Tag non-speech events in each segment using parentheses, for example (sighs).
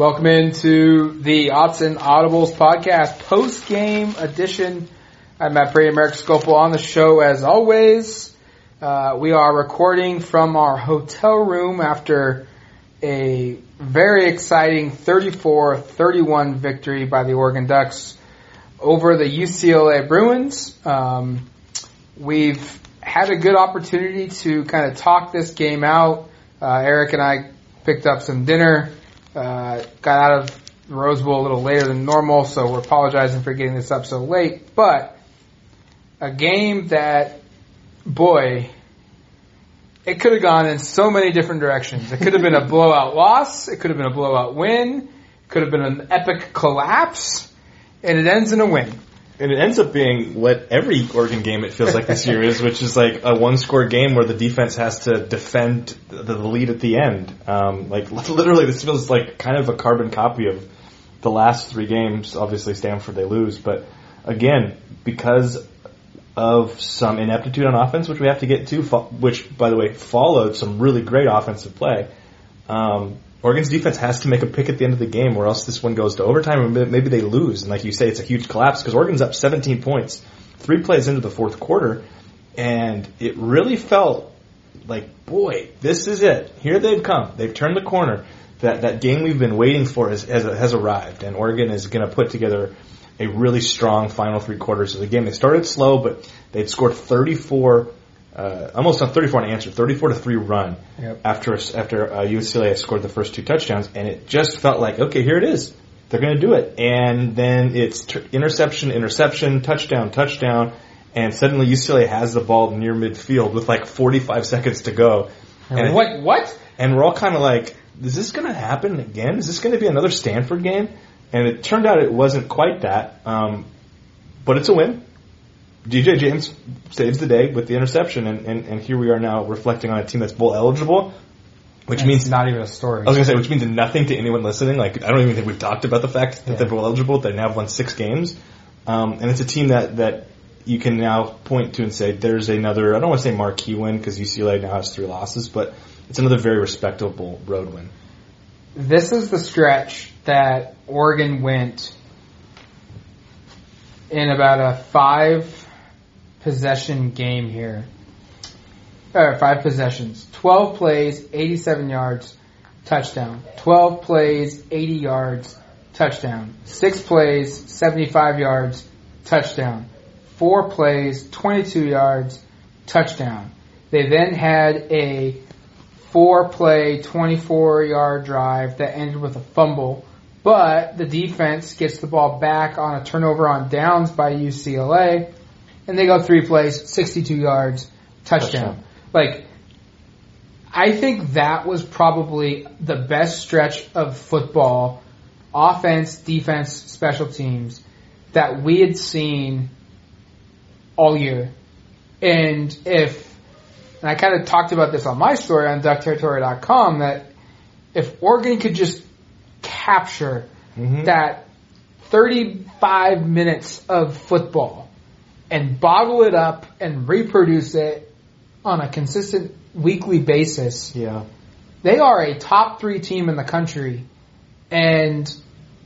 Welcome into the and Audibles podcast post game edition. I'm Matt Brady, American Skopil on the show as always. Uh, we are recording from our hotel room after a very exciting 34-31 victory by the Oregon Ducks over the UCLA Bruins. Um, we've had a good opportunity to kind of talk this game out. Uh, Eric and I picked up some dinner uh, got out of the Rose Bowl a little later than normal, so we're apologizing for getting this up so late. But a game that, boy, it could have gone in so many different directions. It could have been a (laughs) blowout loss. It could have been a blowout win. It could have been an epic collapse. And it ends in a win. And it ends up being what every Oregon game it feels like this year is, which is like a one-score game where the defense has to defend the lead at the end. Um, like (laughs) literally, this feels like kind of a carbon copy of the last three games. Obviously, Stanford they lose, but again, because of some ineptitude on offense, which we have to get to, which by the way followed some really great offensive play. Um, Oregon's defense has to make a pick at the end of the game, or else this one goes to overtime, and maybe they lose. And like you say, it's a huge collapse because Oregon's up 17 points, three plays into the fourth quarter, and it really felt like, boy, this is it. Here they've come. They've turned the corner. That that game we've been waiting for has has, has arrived, and Oregon is going to put together a really strong final three quarters of the game. They started slow, but they'd scored 34 uh, almost on 34 and answer, 34 to three run yep. after after uh, UCLA scored the first two touchdowns, and it just felt like okay, here it is, they're going to do it, and then it's t- interception, interception, touchdown, touchdown, and suddenly UCLA has the ball near midfield with like 45 seconds to go. And what? What? And we're all kind of like, is this going to happen again? Is this going to be another Stanford game? And it turned out it wasn't quite that, um, but it's a win. DJ James saves the day with the interception, and, and, and here we are now reflecting on a team that's bowl eligible, which and means not even a story. I was gonna say, which means nothing to anyone listening. Like, I don't even think we've talked about the fact that yeah. they're bowl eligible. They now have won six games, um, and it's a team that that you can now point to and say there's another. I don't want to say marquee win because UCLA now has three losses, but it's another very respectable road win. This is the stretch that Oregon went in about a five possession game here. Or five possessions. 12 plays, 87 yards, touchdown. 12 plays, 80 yards, touchdown. Six plays, 75 yards, touchdown. Four plays, 22 yards, touchdown. They then had a four play, 24 yard drive that ended with a fumble, but the defense gets the ball back on a turnover on downs by UCLA and they go three plays, 62 yards, touchdown. touchdown. Like, I think that was probably the best stretch of football, offense, defense, special teams, that we had seen all year. And if, and I kind of talked about this on my story on duckterritory.com, that if Oregon could just capture mm-hmm. that 35 minutes of football and bottle it up and reproduce it on a consistent weekly basis. Yeah. They are a top three team in the country. And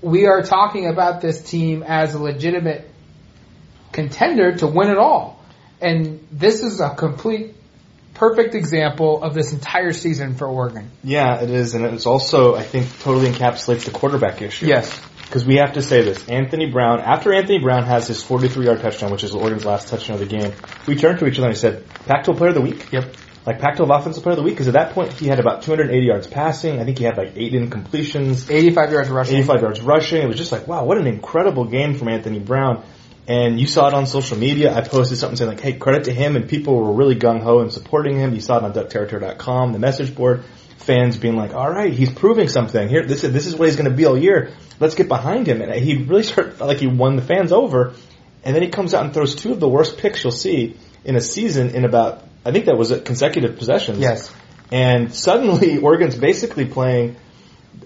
we are talking about this team as a legitimate contender to win it all. And this is a complete perfect example of this entire season for Oregon. Yeah, it is, and it's also I think totally encapsulates the quarterback issue. Yes, because we have to say this. Anthony Brown, after Anthony Brown has his 43-yard touchdown, which is Oregon's last touchdown of the game, we turned to each other and said, "Pac-12 Player of the Week." Yep. Like Pac-12 Offensive Player of the Week, because at that point he had about 280 yards passing. I think he had like eight incompletions, 85 yards rushing, 85 yards rushing. It was just like, wow, what an incredible game from Anthony Brown. And you saw it on social media. I posted something saying like, hey, credit to him, and people were really gung ho and supporting him. You saw it on DuckTerritory.com, the message board. Fans being like, "All right, he's proving something here. This is this is what he's going to be all year. Let's get behind him." And he really started like he won the fans over. And then he comes out and throws two of the worst picks you'll see in a season in about I think that was a consecutive possessions. Yes. And suddenly (laughs) Oregon's basically playing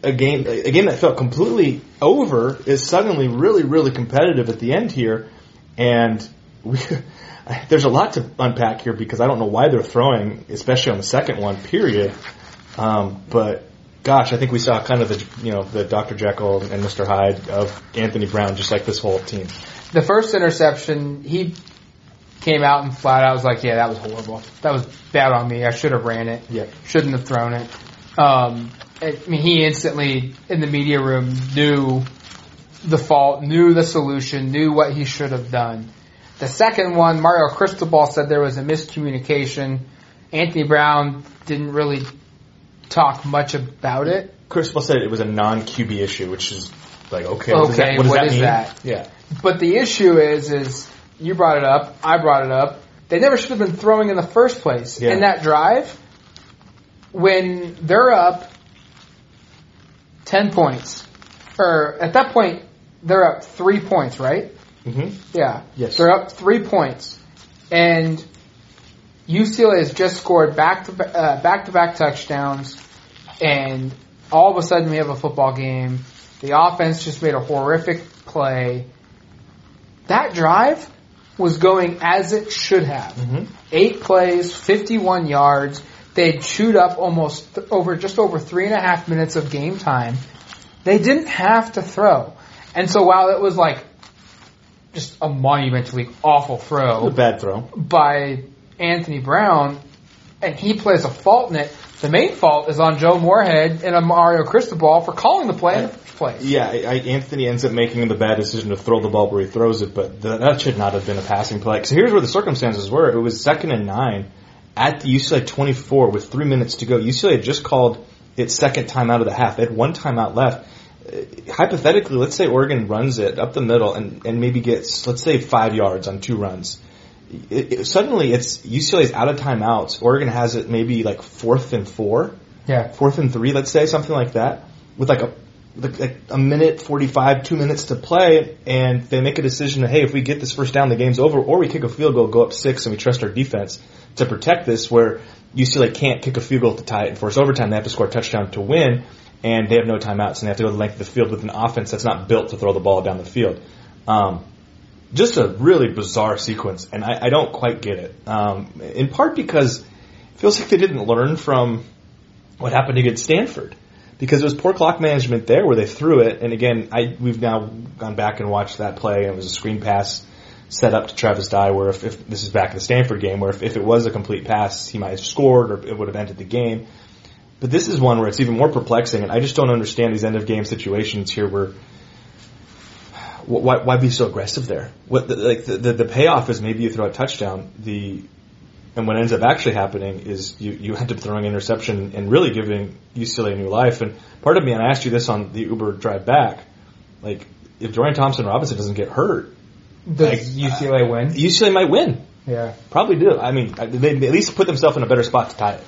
a game a game that felt completely over is suddenly really really competitive at the end here, and (laughs) we. There's a lot to unpack here because I don't know why they're throwing, especially on the second one. Period. Um, but gosh, I think we saw kind of the you know the Dr. Jekyll and Mr. Hyde of Anthony Brown, just like this whole team. The first interception, he came out and flat out was like, "Yeah, that was horrible. That was bad on me. I should have ran it. Yeah. Shouldn't have thrown it." Um, I mean, he instantly in the media room knew the fault, knew the solution, knew what he should have done. The second one, Mario Cristobal said there was a miscommunication. Anthony Brown didn't really talk much about it. Cristobal said it was a non QB issue, which is like okay, what does Okay, that, what does what that is mean? that? Yeah, But the issue is, is you brought it up, I brought it up. They never should have been throwing in the first place. Yeah. In that drive, when they're up ten points, or at that point they're up three points, right? hmm Yeah. Yes. They're up three points, and UCLA has just scored back to uh, back to back touchdowns, and all of a sudden we have a football game. The offense just made a horrific play. That drive was going as it should have. Mhm. Eight plays, 51 yards. They'd chewed up almost th- over just over three and a half minutes of game time. They didn't have to throw. And so while it was like just a monumentally awful throw, a bad throw. by Anthony Brown, and he plays a fault in it, the main fault is on Joe Moorhead and a Mario Cristobal for calling the play in the first place. Yeah, I, I, Anthony ends up making the bad decision to throw the ball where he throws it, but th that should not have been a passing play. So here's where the circumstances were. It was second and nine at the UCLA 24 with three minutes to go. UCLA had just called its second time out of the half. They had one timeout left. Uh, hypothetically, let's say Oregon runs it up the middle and, and maybe gets, let's say, five yards on two runs. It, it, suddenly, it's UCLA's out of timeouts. Oregon has it maybe like fourth and four Yeah. fourth and three, let's say something like that, with like a like a minute forty five, two minutes to play, and they make a decision that hey, if we get this first down, the game's over, or we kick a field goal, go up six, and we trust our defense to protect this. Where UCLA can't kick a field goal to tie it and force overtime; they have to score a touchdown to win, and they have no timeouts, and they have to go the length of the field with an offense that's not built to throw the ball down the field. Um, just a really bizarre sequence, and I, I don't quite get it. Um, in part because it feels like they didn't learn from what happened against Stanford because it was poor clock management there where they threw it. And again, I we've now gone back and watched that play. And it was a screen pass set up to Travis Dye. Where if, if this is back in the Stanford game, where if, if it was a complete pass, he might have scored or it would have ended the game. But this is one where it's even more perplexing, and I just don't understand these end of game situations here where. Why, why be so aggressive there? What the, like the, the the payoff is maybe you throw a touchdown. The and what ends up actually happening is you, you end up throwing an interception and really giving UCLA a new life. And part of me, and I asked you this on the Uber drive back, like if Dorian Thompson Robinson doesn't get hurt, Does Like, UCLA uh, win? UCLA might win. Yeah. Probably do. I mean, they at least put themselves in a better spot to tie it.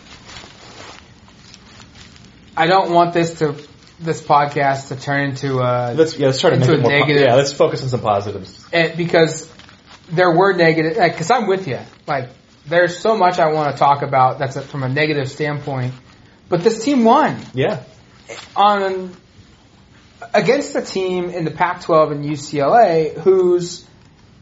I don't want this to this podcast to turn into a Let's yeah, let's try to make it more. po- negative- yeah, let's focus on some positives. it, because there were negative. Because I'm with you. Like there's so much I want to talk about that's a, from a negative standpoint, but this team won Yeah, on against a team in the Pac-12 and UCLA who's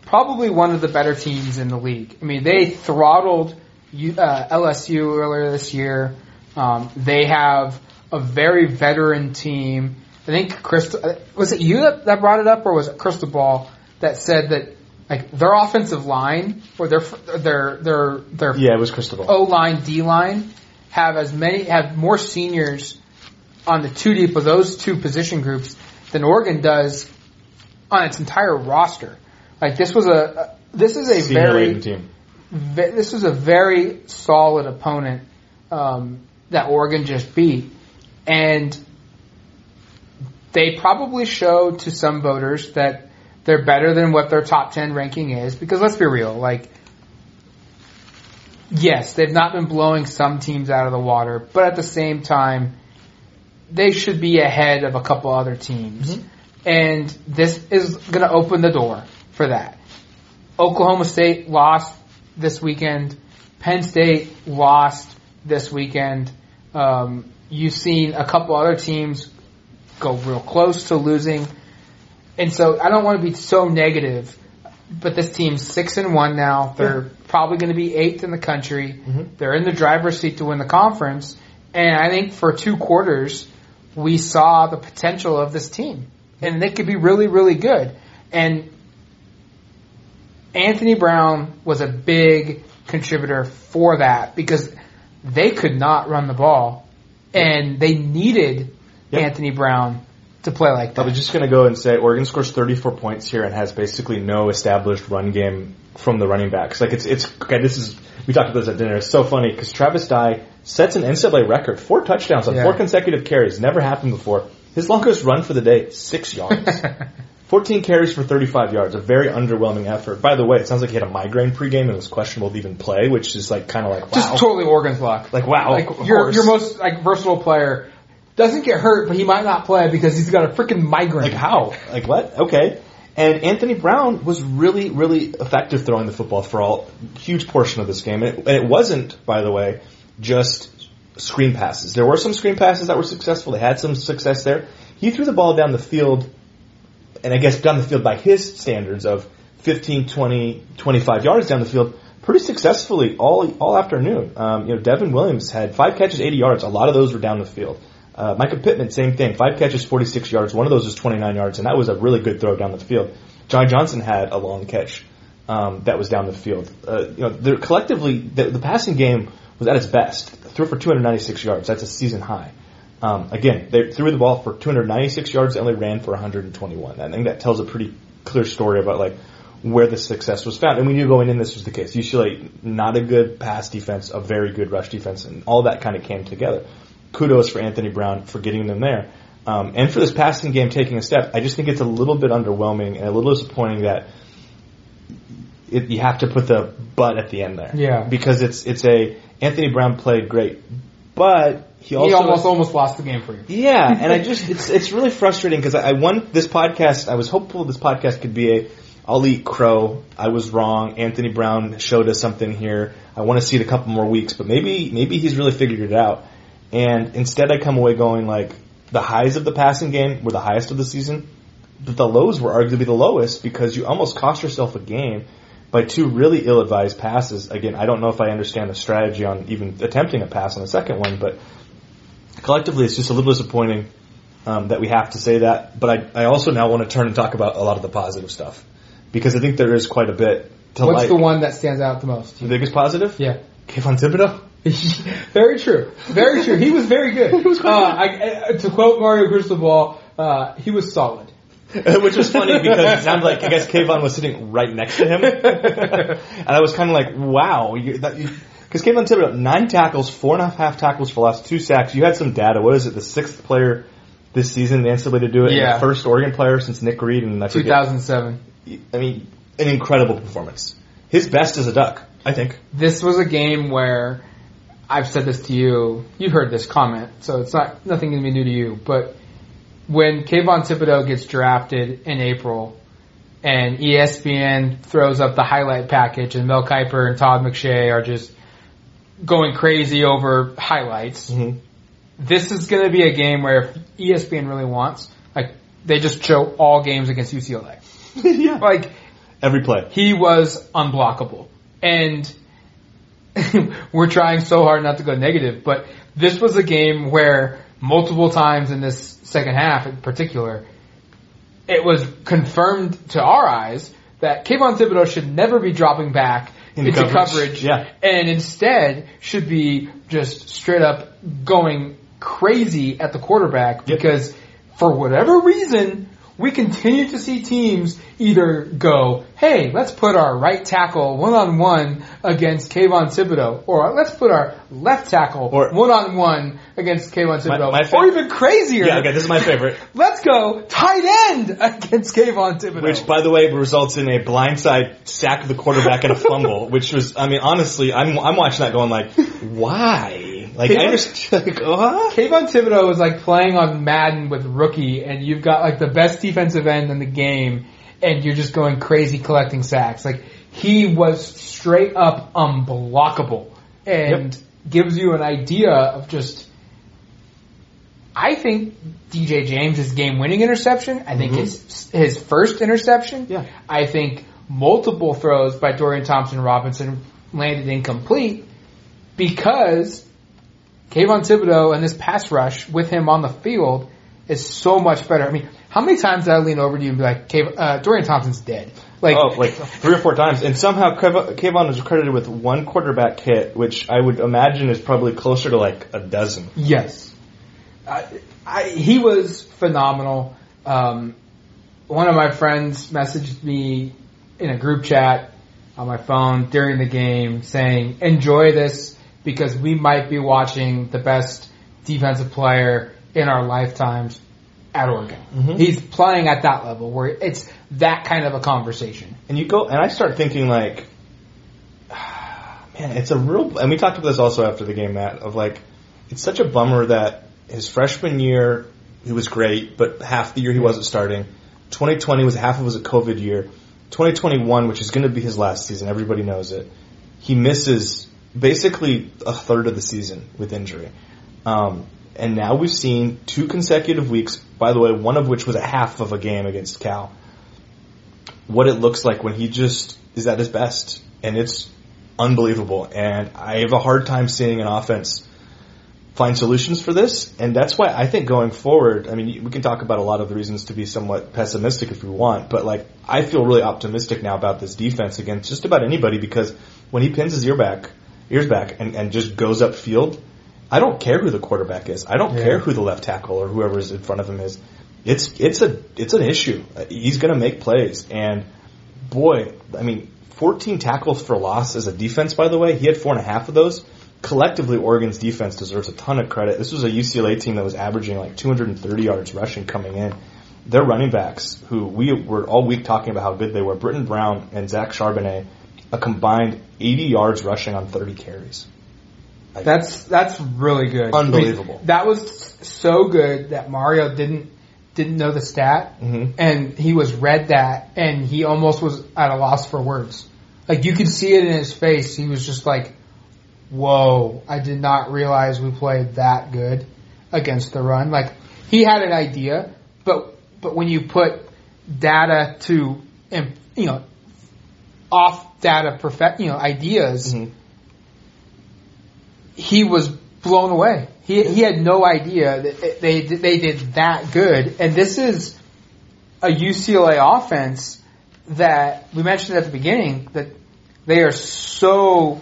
probably one of the better teams in the league. I mean, they throttled uh, LSU earlier this year. Um, they have a very veteran team. I think Crystal was it you that, that brought it up, or was it Cristobal that said that like their offensive line or their their their their yeah, it was Cristobal O line, D line have as many have more seniors on the two deep of those two position groups than Oregon does on its entire roster. Like this was a this is a Senior very team. ve- this was a very solid opponent um, that Oregon just beat, and they probably show to some voters that they're better than what their top ten ranking is. Because let's be real, like yes, they've not been blowing some teams out of the water, but at the same time, they should be ahead of a couple other teams. And this is going to open the door for that. Oklahoma State lost this weekend. Penn State lost this weekend. Um, you've seen a couple other teams go real close to losing. And so I don't want to be so negative, but this team's six and one now. They're probably going to be eighth in the country. Mm-hmm. They're in the driver's seat to win the conference. And I think for two quarters, we saw the potential of this team. And they could be really, really good. And Anthony Brown was a big contributor for that because they could not run the ball. And they needed Yep. Anthony Brown to play like that. I was just going to go and say Oregon scores 34 points here and has basically no established run game from the running backs. Like it's it's okay. This is we talked about this at dinner. It's so funny because Travis Dye sets an NCAA record, four touchdowns on Yeah. four consecutive carries, never happened before. His longest run for the day, six yards. (laughs) 14 carries for 35 yards, a very underwhelming effort. By the way, it sounds like he had a migraine pregame and was questionable to even play, which is like kind of like wow. Just totally Oregon's luck. Like, wow, Like your your most like versatile player doesn't get hurt, but he might not play because he's got a freaking migraine. Like how? Like what? Okay. And Anthony Brown was really, really effective throwing the football for all huge portion of this game. And it, and it wasn't, by the way, just screen passes. There were some screen passes that were successful. They had some success there. He threw the ball down the field, and I guess down the field by his standards of 15, 20, 25 yards down the field, pretty successfully all all afternoon. Um, you know, Devon Williams had five catches, 80 yards. A lot of those were down the field. Uh, Pittman, same thing. Five catches, 46 yards. One of those was 29 yards, and that was a really good throw down the field. Johnny Johnson had a long catch um, that was down the field. Uh, you know, collectively, the, the passing game was at its best. Threw for 296 yards. That's a season high. Um, again, they threw the ball for 296 yards. They only ran for 121. I think that tells a pretty clear story about like where the success was found. And we knew going in this was the case. UCLA, not a good pass defense, a very good rush defense, and all that kind of came together. Kudos for Anthony Brown for getting them there. Um, and for this passing game taking a step, I just think it's a little bit underwhelming and a little disappointing that it, you have to put the but at the end there. Yeah. Because it's it's a Anthony Brown played great, but he also he almost almost lost the game for you. yeah, and I (laughs) just it's it's really frustrating because I, I won this podcast. I was hopeful this podcast could be a I'll eat crow. I was wrong. Anthony Brown showed us something here. I want to see it a couple more weeks, but maybe maybe he's really figured it out. And instead, I come away going like the highs of the passing game were the highest of the season, but the lows were arguably the lowest because you almost cost yourself a game by two really ill-advised passes. Again, I don't know if I understand the strategy on even attempting a pass on the second one, but collectively, it's just a little disappointing um, that we have to say that. But I, I also now want to turn and talk about a lot of the positive stuff because I think there is quite a bit to What's like. the one that stands out the most? The biggest positive? Yeah. Kayvon Thibodeau. (laughs) very true. Very true. He was very good. (laughs) uh, I, to quote Mario Cristobal, uh, he was solid. (laughs) Which was funny because it sounded like I guess Kayvon was sitting right next to him, and I was kind of like, "Wow," because Kayvon Thibodeau nine tackles, four and a half tackles for loss, two sacks. You had some data. What is it? The sixth player this season in the NCAA to do it, and Yeah. the first Oregon player since Nick Reed, in 2007. I mean, an incredible performance. His best as a Duck, I think. This was a game where I've said this to you. You heard this comment, so it's not nothing going to be new to you. But when Kayvon Thibodeau gets drafted in April, and ESPN throws up the highlight package, and Mel Kiper and Todd McShay are just going crazy over highlights. Mhm. This is going to be a game where if ESPN really wants, like they just show all games against UCLA. (laughs) yeah. Like Every play. he was unblockable. And (laughs) we're trying so hard not to go negative, but this was a game where multiple times in this second half in particular, it was confirmed to our eyes that Kayvon Thibodeau should never be dropping back Into into coverage. coverage, Yeah. and instead should be just straight up going crazy at the quarterback Yep. because for whatever reason, we continue to see teams either go, hey, let's put our right tackle one on one against Kayvon Thibodeau, or let's put our left tackle one on one against Kayvon Thibodeau, my fa- or even crazier, Yeah, okay, this is my favorite. (laughs) let's go tight end against Kayvon Thibodeau. Which, by the way, results in a blindside sack of the quarterback and a fumble. (laughs) Which was, I mean, honestly, I'm I'm watching that going like, why? Like, I understand. (laughs) Like? Kayvon Thibodeau was like playing on Madden with rookie, and you've got like the best defensive end in the game, and you're just going crazy collecting sacks. Like he was straight up unblockable, and gives you an idea of just. I think DJ James' game-winning interception. I think mm-hmm. his his first interception. Yeah. I think multiple throws by Dorian Thompson Robinson landed incomplete because Kayvon Thibodeau and this pass rush with him on the field is so much better. I mean, how many times did I lean over to you and be like, Kayvon, uh, Dorian Thompson's dead? Like, Oh, like three or four times, and somehow Kayvon was credited with one quarterback hit, which I would imagine is probably closer to like a dozen. yes. I, I, he was phenomenal. Um, one of my friends messaged me in a group chat on my phone during the game saying, enjoy this because we might be watching the best defensive player in our lifetimes at Oregon. Mm-hmm. He's playing at that level where it's that kind of a conversation. And you go, and I start thinking like, (sighs) man, it's a real. And we talked about this also after the game, Matt. Of like, it's such a bummer that his freshman year he was great, but half the year he wasn't starting. 2020 was half of was a COVID year. 2021, which is going to be his last season, everybody knows it. He misses basically a third of the season with injury. Um, and now we've seen two consecutive weeks, by the way, one of which was a half of a game against Cal, what it looks like when he just is at his best. And it's unbelievable. And I have a hard time seeing an offense find solutions for this. And that's why I think going forward, I mean, we can talk about a lot of the reasons to be somewhat pessimistic if we want, but like, I feel really optimistic now about this defense against just about anybody because when he pins his ear back, ears back and, and just goes upfield, I don't care who the quarterback is. I don't Yeah. care who the left tackle or whoever is in front of him is. It's, it's a, it's an issue. Uh, he's going to make plays. And boy, I mean, 14 tackles for loss as a defense, by the way. He had four and a half of those. Collectively, Oregon's defense deserves a ton of credit. This was a UCLA team that was averaging like 230 yards rushing coming in. Their running backs, who we were all week talking about how good they were, Brittain Brown and Zach Charbonnet, a combined 80 yards rushing on 30 carries. That's that's really good. Unbelievable. I mean, that was so good that Mario didn't didn't know the stat, Mhm. and he was read that, and he almost was at a loss for words. Like you could see it in his face. He was just like, "Whoa! I did not realize we played that good against the run." Like he had an idea, but but when you put data to you know off data perfect you know ideas Mhm. he was blown away. He he had no idea that they they did that good. And this is a UCLA offense that we mentioned at the beginning that they are so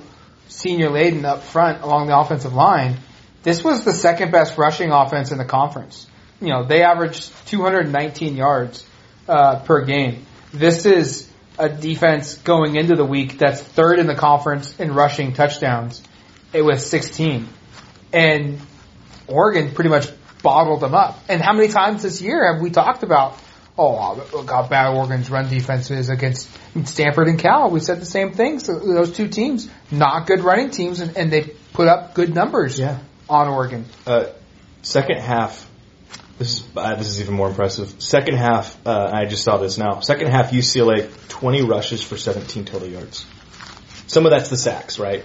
senior laden up front along the offensive line. This was the second best rushing offense in the conference. You know, they averaged 219 yards uh, per game. This is a defense going into the week that's third in the conference in rushing touchdowns. It was 16. And Oregon pretty much bottled them up. And how many times this year have we talked about, oh, look how bad Oregon's run defense is against Stanford and Cal? We said the same thing. So those two teams, not good running teams, and, and they put up good numbers Yeah. on Oregon. Uh, second half, this is uh, this is even more impressive. Second half, uh, I just saw this now. Second half, UCLA twenty rushes for seventeen total yards. Some of that's the sacks, right?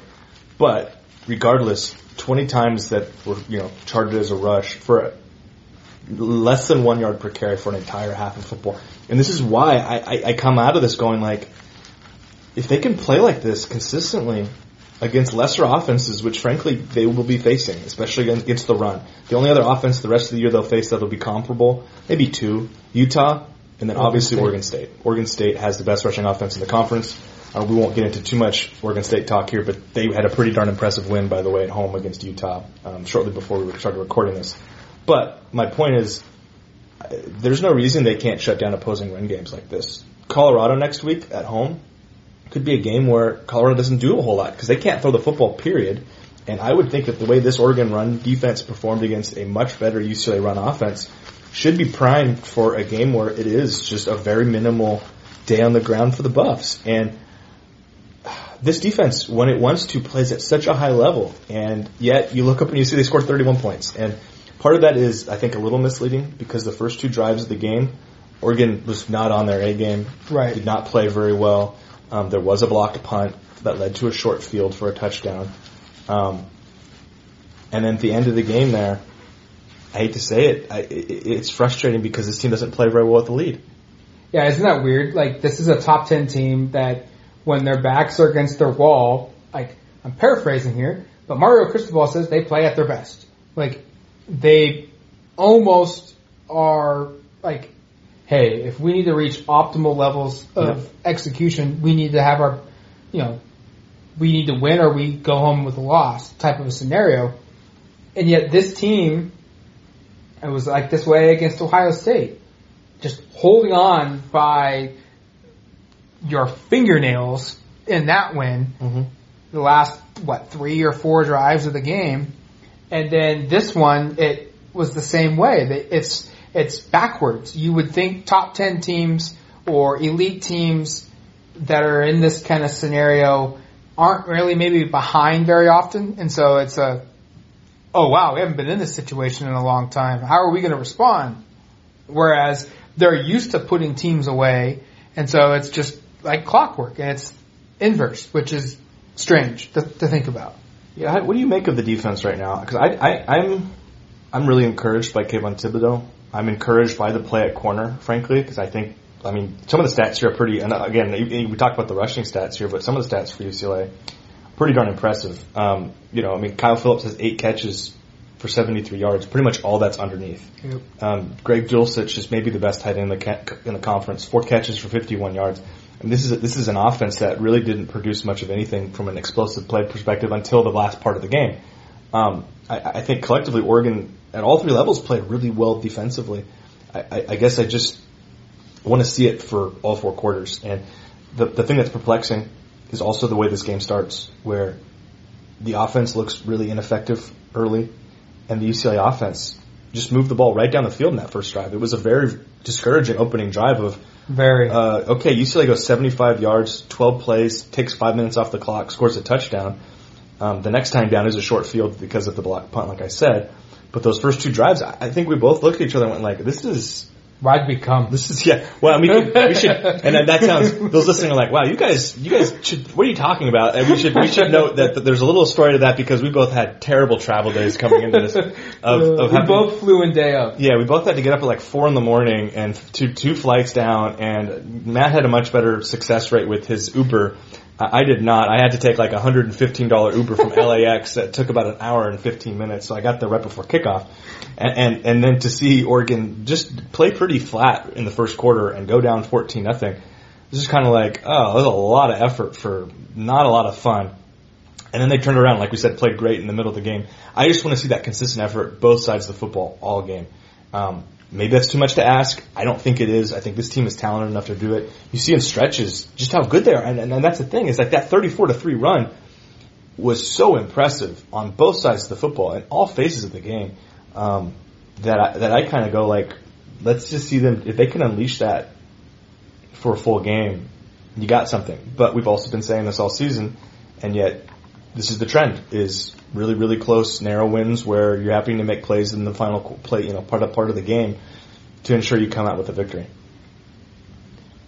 But regardless, twenty times that were you know charted as a rush for less than one yard per carry for an entire half of football. And this is why I, I, I come out of this going like, if they can play like this consistently against lesser offenses, which frankly they will be facing, especially against the run. The only other offense the rest of the year they'll face that'll be comparable, maybe two, Utah, and then Oregon obviously State. Oregon State. Oregon State has the best rushing offense in the conference. Uh, we won't get into too much Oregon State talk here, but they had a pretty darn impressive win, by the way, at home against Utah um, shortly before we started recording this. But my point is, there's no reason they can't shut down opposing run games like this. Colorado next week at home could be a game where Colorado doesn't do a whole lot because they can't throw the football. Period. And I would think that the way this Oregon run defense performed against a much better UCLA run offense should be primed for a game where it is just a very minimal day on the ground for the Buffs. And this defense, when it wants to, plays at such a high level. And yet you look up and you see they scored 31 points. And part of that is, I think, a little misleading because the first two drives of the game, Oregon was not on their A game. Right. Did not play very well. Um, there was a blocked punt that led to a short field for a touchdown. Um, and then at the end of the game there, I hate to say it, I, it, it's frustrating because this team doesn't play very well with the lead. Yeah, isn't that weird? Like, this is a top 10 team that when their backs are against their wall, like, I'm paraphrasing here, but Mario Cristobal says they play at their best. Like, they almost are like, hey, if we need to reach optimal levels of execution, we need to have our, you know, we need to win or we go home with a loss type of a scenario. And yet this team, it was like this way against Ohio State. Just holding on by your fingernails in that win. Mm-hmm. The last, what, three or four drives of the game. And then this one, it was the same way. It's, it's backwards. You would think top 10 teams or elite teams that are in this kind of scenario aren't really maybe behind very often. And so it's a, oh wow, we haven't been in this situation in a long time. How are we going to respond? Whereas they're used to putting teams away. And so it's just like clockwork and it's inverse, which is strange to, to think about. Yeah, what do you make of the defense right now? Because I, I, I'm, I'm really encouraged by Kayvon Thibodeau. I'm encouraged by the play at corner, frankly, because I think, I mean, some of the stats here are pretty. And again, we we talked about the rushing stats here, but some of the stats for UCLA pretty darn impressive. Um, you know, I mean, Kyle Phillips has eight catches for 73 yards. Pretty much all that's underneath. Yep. Um, Greg Dulcich is maybe the best tight end in the ca- in the conference. Four catches for 51 yards. And this is a, this is an offense that really didn't produce much of anything from an explosive play perspective until the last part of the game. Um, I, I think collectively Oregon at all three levels played really well defensively. I, I, I guess I just want to see it for all four quarters. And the the thing that's perplexing is also the way this game starts, where the offense looks really ineffective early, and the UCLA offense just moved the ball right down the field in that first drive. It was a very discouraging opening drive of Very. uh, okay, UCLA goes 75 yards, 12 plays, takes five minutes off the clock, scores a touchdown. Um, the next time down is a short field because of the block punt, like I said. But those first two drives, I, I think we both looked at each other and went like, "This is Why'd we come? this is yeah." Well, we, could, we should, and that, that sounds. Those listening are like, "Wow, you guys, you guys should. What are you talking about?" And we should we should note that, that there's a little story to that because we both had terrible travel days coming into this. Of, of we having, both flew in day of. yeah, we both had to get up at like four in the morning and two two flights down. And Matt had a much better success rate with his Uber. I I did not. I had to take like a hundred and fifteen dollar Uber from (laughs) LAX that took about an hour and fifteen minutes. So I got there right before kickoff, and and, and then to see Oregon just play pretty flat in the first quarter and go down fourteen nothing. This is kind of like oh, there's a lot of effort for not a lot of fun. And then they turned around, like we said, played great in the middle of the game. I just want to see that consistent effort, both sides of the football, all game. Um, maybe that's too much to ask. I don't think it is. I think this team is talented enough to do it. You see in stretches just how good they are, and, and, and that's the thing. Is like that 34 to three run was so impressive on both sides of the football and all phases of the game um, that I, that I kind of go like, let's just see them if they can unleash that for a full game. You got something. But we've also been saying this all season, and yet this is the trend: is really really close narrow wins where you're having to make plays in the final play, you know, part of part of the game to ensure you come out with a victory.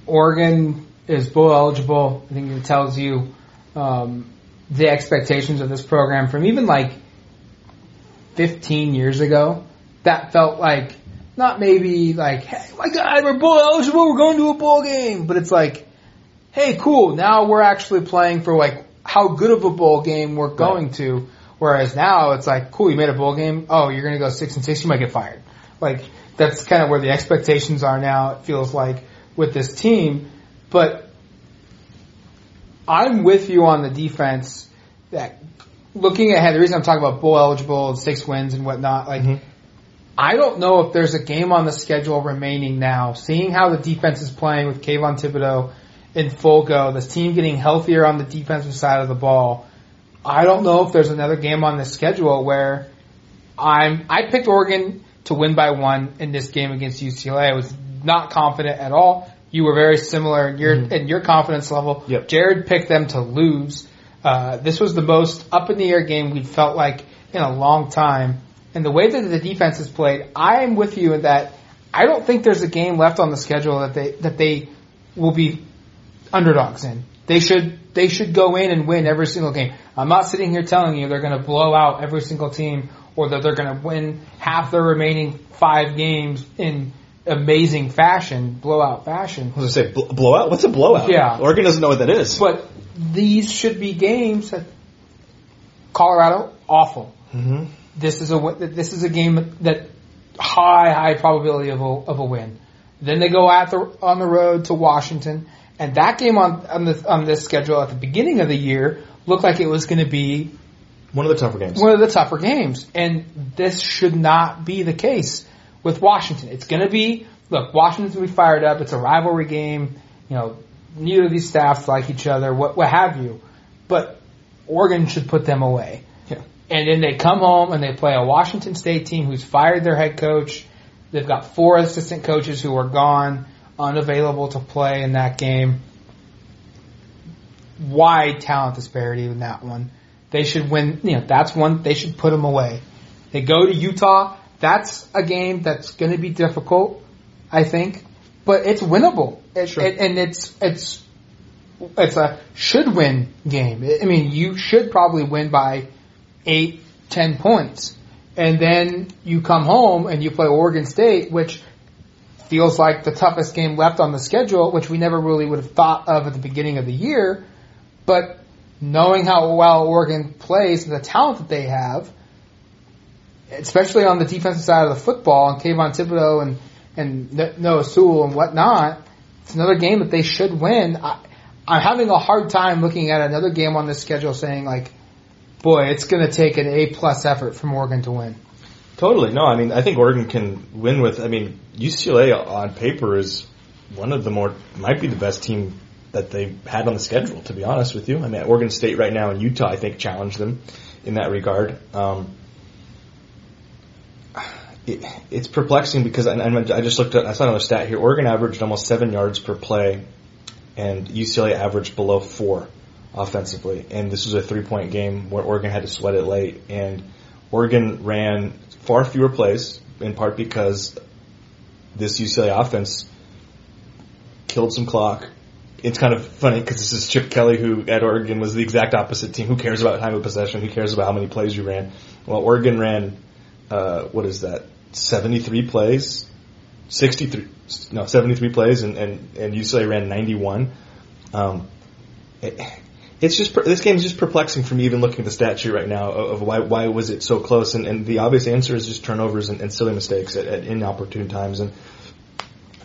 Oregon is bowl eligible. I think it tells you um, the expectations of this program from even like 15 years ago. That felt like not maybe like, hey, my God, we're bowl eligible. We're going to a bowl game, but it's like, hey, cool. Now we're actually playing for like how good of a bowl game we're going to. Whereas now it's like, cool, you made a bowl game. Oh, you're going to go six and six. You might get fired. Like that's kind of where the expectations are now. It feels like with this team, but I'm with you on the defense that looking ahead, the reason I'm talking about bowl eligible, six wins and whatnot, like Mhm. I don't know if there's a game on the schedule remaining now. Seeing how the defense is playing with Kayvon Thibodeau in full go, this team getting healthier on the defensive side of the ball. I don't know if there's another game on the schedule where I'm. I picked Oregon to win by one in this game against UCLA. I was not confident at all. You were very similar in your in your confidence level. Yep. Jared picked them to lose. Uh, this was the most up in the air game we felt like in a long time. And the way that the defense has played, I am with you in that I don't think there's a game left on the schedule that they that they will be underdogs in. They should they should go in and win every single game. I'm not sitting here telling you they're going to blow out every single team or that they're going to win half their remaining five games in amazing fashion, blowout fashion. I was gonna say bl- blowout. What's a blowout? Yeah. Oregon doesn't know what that is. But these should be games that Colorado awful. Mhm. This is a this is a game that high high probability of a, of a win. Then they go at the on the road to Washington, and that game on on this on this schedule at the beginning of the year looked like it was going to be One of the tougher games. one of the tougher games, and this should not be the case with Washington. It's going to be look, Washington's going to be fired up. It's a rivalry game. You know, neither of these staffs like each other. What what have you, but Oregon should put them away. Yeah. And then they come home and they play a Washington State team who's fired their head coach. They've got four assistant coaches who are gone, unavailable to play in that game. Wide talent disparity in that one. They should win. You know, that's one. They should put them away. They go to Utah. That's a game that's going to be difficult, I think, but it's winnable. It, Sure. it- and it's it's it's a should win game. I mean, you should probably win by eight, ten points. And then you come home and you play Oregon State, which feels like the toughest game left on the schedule, which we never really would have thought of at the beginning of the year. But knowing how well Oregon plays and the talent that they have, especially on the defensive side of the football, and Kayvon Thibodeau and, and Noah Sewell and whatnot, it's another game that they should win. I, I'm having a hard time looking at another game on the schedule saying like, boy, it's going to take an A plus effort from Oregon to win. Totally. No, I mean, I think Oregon can win with, I mean, UCLA on paper is one of the more, might be the best team that they've had on the schedule, to be honest with you. I mean, Oregon State right now and Utah, I think, challenge them in that regard. Um, it, it's perplexing because I, I just looked at, I saw another stat here. Oregon averaged almost seven yards per play and UCLA averaged below four offensively. And this was a three point game where Oregon had to sweat it late. And Oregon ran far fewer plays, in part because this UCLA offense killed some clock. It's kind of funny because this is Chip Kelly, who at Oregon was the exact opposite team. Who cares about time of possession? Who cares about how many plays you ran? Well, Oregon ran, uh, what is that? 73 plays, 63, no, 73 plays, and, and, and UCLA ran 91. Um, it, it's just this game is just perplexing for me even looking at the stat sheet right now of, why why was it so close and, and the obvious answer is just turnovers and, and silly mistakes at, at inopportune times and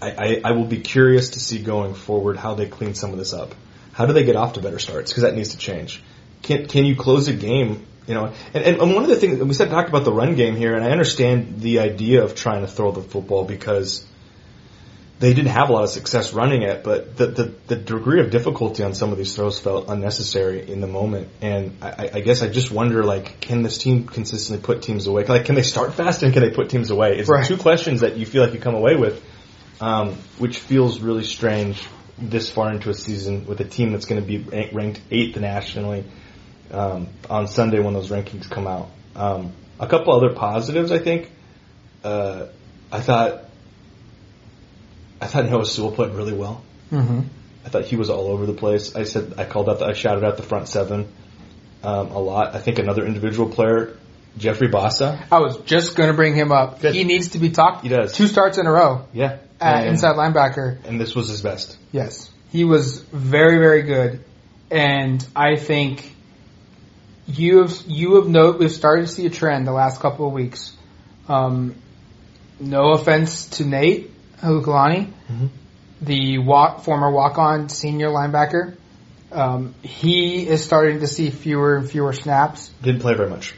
I, I, I will be curious to see going forward how they clean some of this up. How do they get off to better starts? Because that needs to change. Can can you close a game? You know, and, and one of the things we said talked about the run game here, and I understand the idea of trying to throw the football because they didn't have a lot of success running it, but the, the, the degree of difficulty on some of these throws felt unnecessary in the moment. And I, I guess I just wonder, like, can this team consistently put teams away? Like, can they start fast and can they put teams away? It's Right. two questions that you feel like you come away with, um, which feels really strange this far into a season with a team that's going to be ranked eighth nationally um, on Sunday when those rankings come out. Um, a couple other positives, I think. Uh, I thought I thought Noah Sewell played really well. Mm-hmm. I thought he was all over the place. I said I called out, the, I shouted out the front seven um, a lot. I think another individual player, Jeffrey Bassa. I was just going to bring him up. Good. He needs to be talked. He does. Two starts in a row Yeah, at and, inside linebacker. and this was his best. Yes, he was very very good, and I think you have you have no we've started to see a trend the last couple of weeks. Um, no offense to Nate Heaukulani, Mhm. the walk, former walk-on senior linebacker. Um, he is starting to see fewer and fewer snaps Didn't play very much.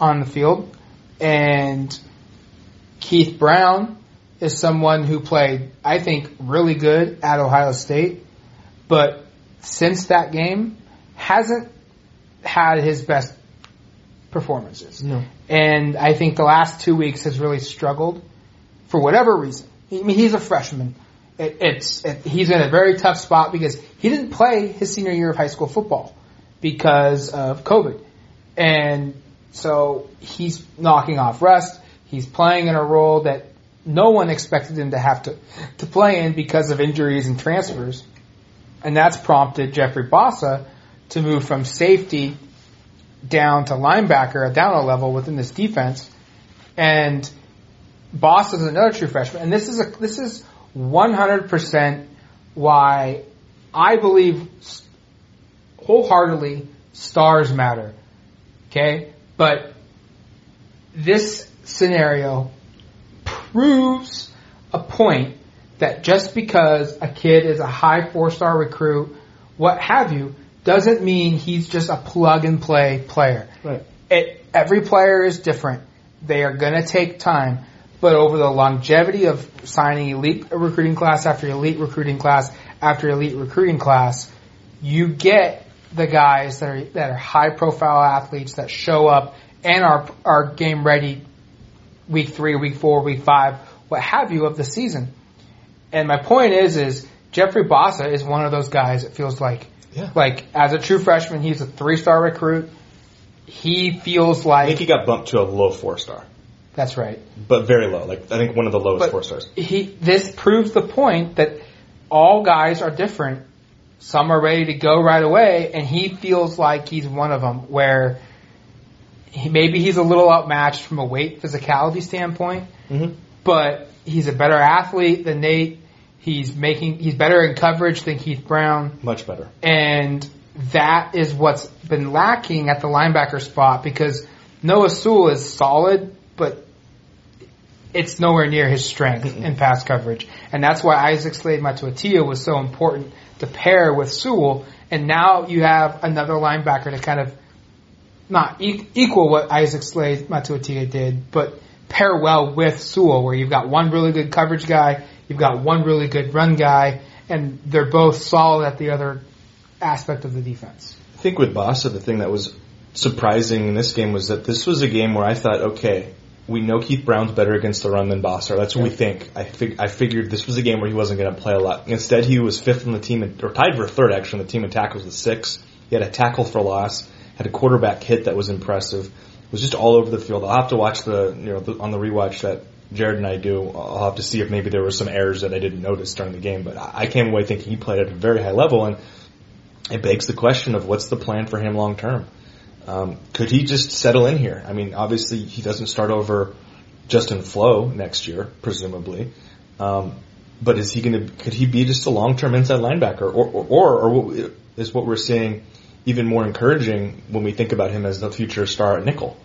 on the field, and Keith Brown is someone who played, I think, really good at Ohio State, but since that game hasn't had his best performances. No. And I think the last two weeks has really struggled for whatever reason. I mean, he's a freshman. It, it's it, he's in a very tough spot because he didn't play his senior year of high school football because of COVID, and so he's knocking off rust. He's playing in a role that no one expected him to have to to play in because of injuries and transfers, and that's prompted Jeffrey Bassa to move from safety down to linebacker, down a level within this defense, and Boss is another true freshman, and this is a this is 100% why I believe wholeheartedly stars matter. Okay, but this scenario proves a point that just because a kid is a high four star recruit, what have you, doesn't mean he's just a plug and play player. Right. It, every player is different. They are going to take time but over the longevity of signing elite recruiting class after elite recruiting class after elite recruiting class, you get the guys that are that are high profile athletes that show up and are are game ready week three, week four, week five, what have you of the season. And my point is is Jeffrey Bassa is one of those guys it feels like Yeah. like as a true freshman he's a three star recruit. He feels like I think he got bumped to a low four star, that's right. but very low. Like I think one of the lowest But four stars. He this proves the point that all guys are different. Some are ready to go right away, and he feels like he's one of them. Where he, maybe he's a little outmatched from a weight physicality standpoint, Mm-hmm. but he's a better athlete than Nate. He's making he's better in coverage than Keith Brown, Much better. and that is what's been lacking at the linebacker spot because Noah Sewell is solid, but it's nowhere near his strength in pass coverage. And that's why Isaac Slade Matautia was so important to pair with Sewell. And now you have another linebacker to kind of not e- equal what Isaac Slade Matautia did, but pair well with Sewell, where you've got one really good coverage guy, you've got one really good run guy, and they're both solid at the other aspect of the defense. I think with Bassa, the thing that was surprising in this game was that this was a game where I thought, okay, we know Keith Brown's better against the run than Bassa. That's what we think. I, fig- I figured this was a game where he wasn't going to play a lot. Instead, he was fifth on the team, in, or tied for third actually on the team in tackles with six. He had a tackle for loss, had a quarterback hit that was impressive. It Was just all over the field. I'll have to watch the you know the, on the rewatch that Jared and I do. I'll have to see if maybe there were some errors that I didn't notice during the game. But I came away thinking he played at a very high level, and it begs the question of what's the plan for him long term. Um, could he just settle in here? I mean, obviously he doesn't start over Justin Flowe next year, presumably. Um, but is he going to? Could he be just a long term inside linebacker, or or or, or is what we're seeing even more encouraging when we think about him as the future star at nickel?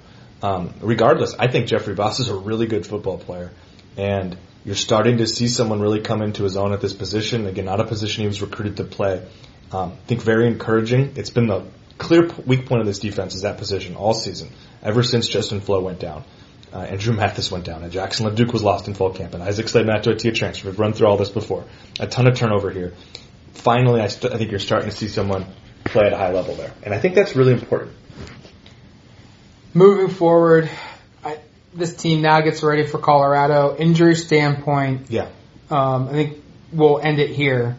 Um, regardless, I think Jeffrey Bassa is a really good football player, and you're starting to see someone really come into his own at this position. Again, not a position he was recruited to play. Um, I think very encouraging. It's been the clear weak point of this defense is that position all season, ever since Justin Flowe went down. Uh, and Dru Mathis went down, and Jackson LaDuke was lost in fall camp, and Isaac Slade Matautia transfer. We've run through all this before. A ton of turnover here. Finally, I, st- I think you're starting to see someone play at a high level there, and I think that's really important. Moving forward, I, this team now gets ready for Colorado. Injury standpoint, Yeah. um, I think we'll end it here,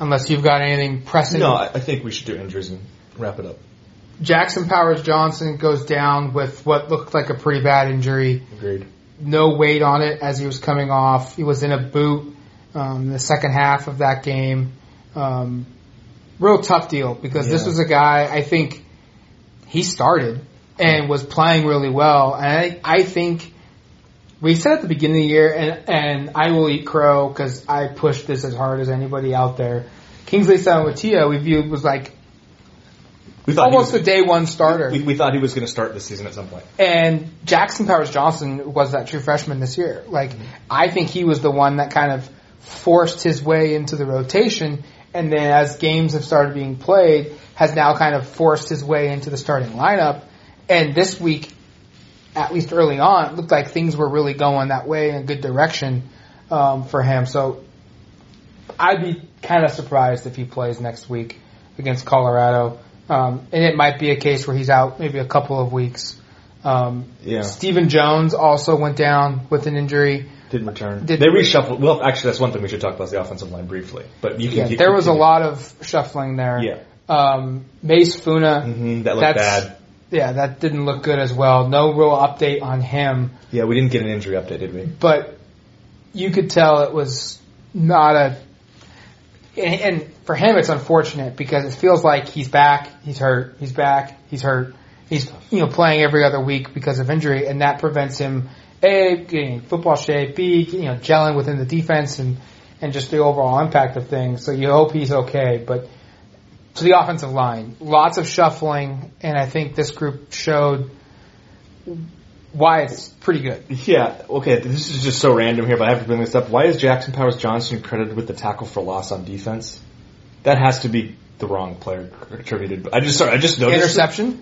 unless you've got anything pressing. No, I, I think we should do injuries and wrap it up. Jackson Powers Johnson goes down with what looked like a pretty bad injury. Agreed. No weight on it as he was coming off. He was in a boot um, in the second half of that game. Um, real tough deal because this was a guy I think he started and was playing really well. And I, I think we said at the beginning of the year, and, and I will eat crow because I pushed this as hard as anybody out there. Kingsley Suamataia we viewed was like We thought almost he a day one starter. we, we thought he was going to start this season at some point. And Jackson Powers Johnson was that true freshman this year. Like, mm-hmm. I think he was the one that kind of forced his way into the rotation, and then as games have started being played, has now kind of forced his way into the starting lineup. And this week, at least early on, it looked like things were really going that way in a good direction um, for him. So I'd be kind of surprised if he plays next week against Colorado. Um, and it might be a case where he's out maybe a couple of weeks. Um, Yeah. Steven Jones also went down with an injury. Didn't return. Did- they reshuffled. Well, actually, that's one thing we should talk about is the offensive line briefly. But you can. Yeah, you there can was a lot of shuffling there. Yeah. Um, Mase Funa. Mhm, that looked bad. Yeah, that didn't look good as well. No real update on him, Yeah, we didn't get an injury update, did we? but you could tell it was not a. And and for him, it's unfortunate because it feels like he's back, he's hurt, he's back, he's hurt, he's you know playing every other week because of injury, and that prevents him a getting in football shape, b you know gelling within the defense and and just the overall impact of things. So you hope he's okay, but to the offensive line, lots of shuffling, and I think this group showed why it's pretty good. Yeah. Okay. This is just so random here, but I have to bring this up. Why is Jackson Powers Johnson credited with the tackle for loss on defense? That has to be the wrong player attributed. I just sorry. I just noticed. it.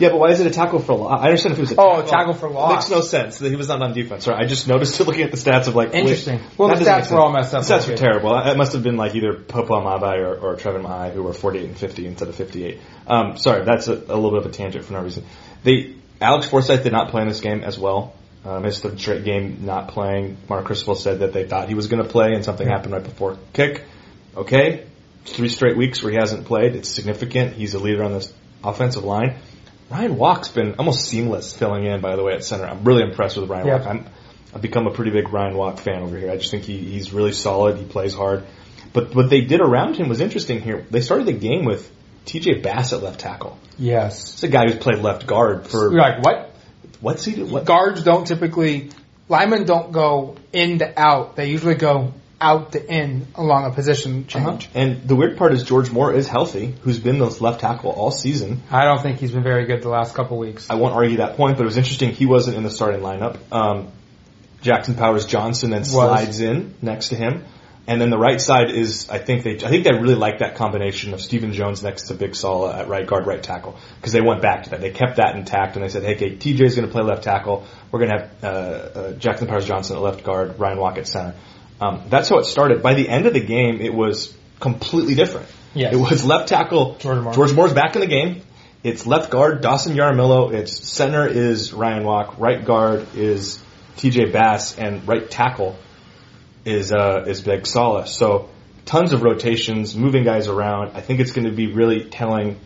Yeah, but why is it a tackle for loss? I understand if it was a Oh, tackle for loss. Makes no sense that he was not on defense. Right? I just noticed looking at the stats of like. wait, Interesting. Well, the stats were all messed up The stats were terrible. It must have been like either Popo Aumavae or, or Treven Ma'ae who were 48 and 50 instead of 58. Um, sorry, that's a, a little bit of a tangent for no reason. They Alex Forsyth did not play in this game as well. Missed the straight game not playing. Mario Cristobal said that they thought he was going to play and something happened right before kick. Okay, three straight weeks where he hasn't played. It's significant. He's a leader on this offensive line. Ryan Walk's been almost seamless filling in, by the way, at center. I'm really impressed with Ryan Yeah. Walk. I'm, I've become a pretty big Ryan Walk fan over here. I just think he, he's really solid. He plays hard. But what they did around him was interesting here. They started the game with TJ Bass at left tackle. Yes. It's a guy who's played left guard for You're like, what? what's he do? What? Guards don't typically, linemen don't go in to out. They usually go out to in along a position Uh-huh. change. And the weird part is George Moore is healthy, who's been the left tackle all season. I don't think he's been very good the last couple weeks. I won't argue that point, but it was interesting. He wasn't in the starting lineup. Um, Jackson Powers Johnson then slides in next to him, and then the right side is I think they I think they really like that combination of Steven Jones next to Big Sala at right guard, right tackle because they went back to that. They kept that intact, and they said, "Hey, okay, TJ's going to play left tackle. We're going to have uh, uh, Jackson Powers Johnson at left guard, Ryan Walk at center." Um, that's how it started. By the end of the game, it was completely different. Yes. It was left tackle George Moore. George Moore's back in the game. It's left guard Dawson Jaramillo. It's center is Ryan Walk. Right guard is TJ Bass, and right tackle is uh, is Big Sala. So tons of rotations, moving guys around. I think it's going to be really telling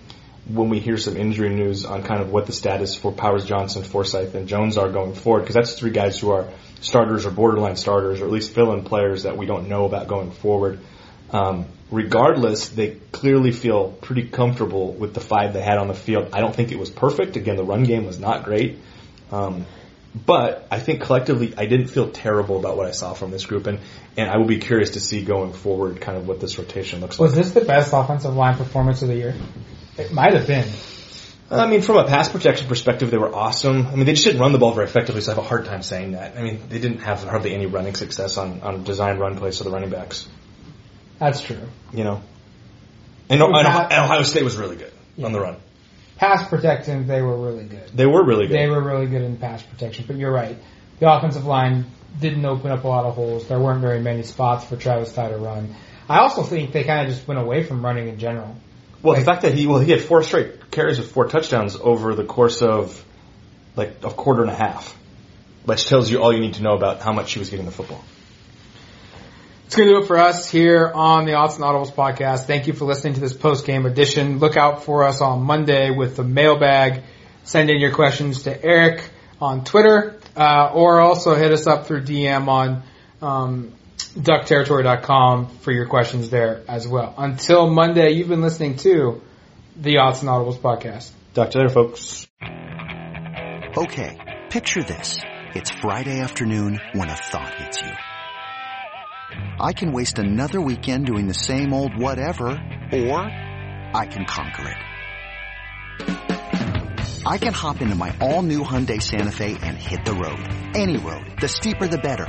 when we hear some injury news on kind of what the status for Powers Johnson, Forsyth, and Jones are going forward. Because that's three guys who are starters or borderline starters, or at least fill-in players that we don't know about going forward. Um, regardless, they clearly feel pretty comfortable with the five they had on the field. I don't think it was perfect. Again, the run game was not great. Um, but I think collectively, I didn't feel terrible about what I saw from this group, and, and I will be curious to see going forward kind of what this rotation looks like. Was this the best offensive line performance of the year? It might have been. Uh, I mean, from a pass protection perspective, they were awesome. I mean, they just didn't run the ball very effectively, so I have a hard time saying that. I mean, they didn't have hardly any running success on, on design run plays for the running backs, That's true. you know. And, and, and Ohio State was really good on the run. Pass protection, they were really good. They were really good. They were really good in pass protection, but you're right. The offensive line didn't open up a lot of holes. There weren't very many spots for Travis Dye to run. I also think they kind of just went away from running in general. Well, the fact that he well he had four straight carries with four touchdowns over the course of like a quarter and a half, which tells you all you need to know about how much he was getting the football. It's going to do it for us here on the Odds and Audibles podcast. Thank you for listening to this post game edition. Look out for us on Monday with the mailbag. Send in your questions to Eric on Twitter, uh, or also hit us up through DM on um, duckterritory.com for your questions there as well. Until Monday, you've been listening to the Odds and Audibles podcast. Talk to you later, folks. Okay, picture this. It's Friday afternoon when a thought hits you. I can waste another weekend doing the same old whatever, or I can conquer it. I can hop into my all-new Hyundai Santa Fe and hit the road. Any road. The steeper the better.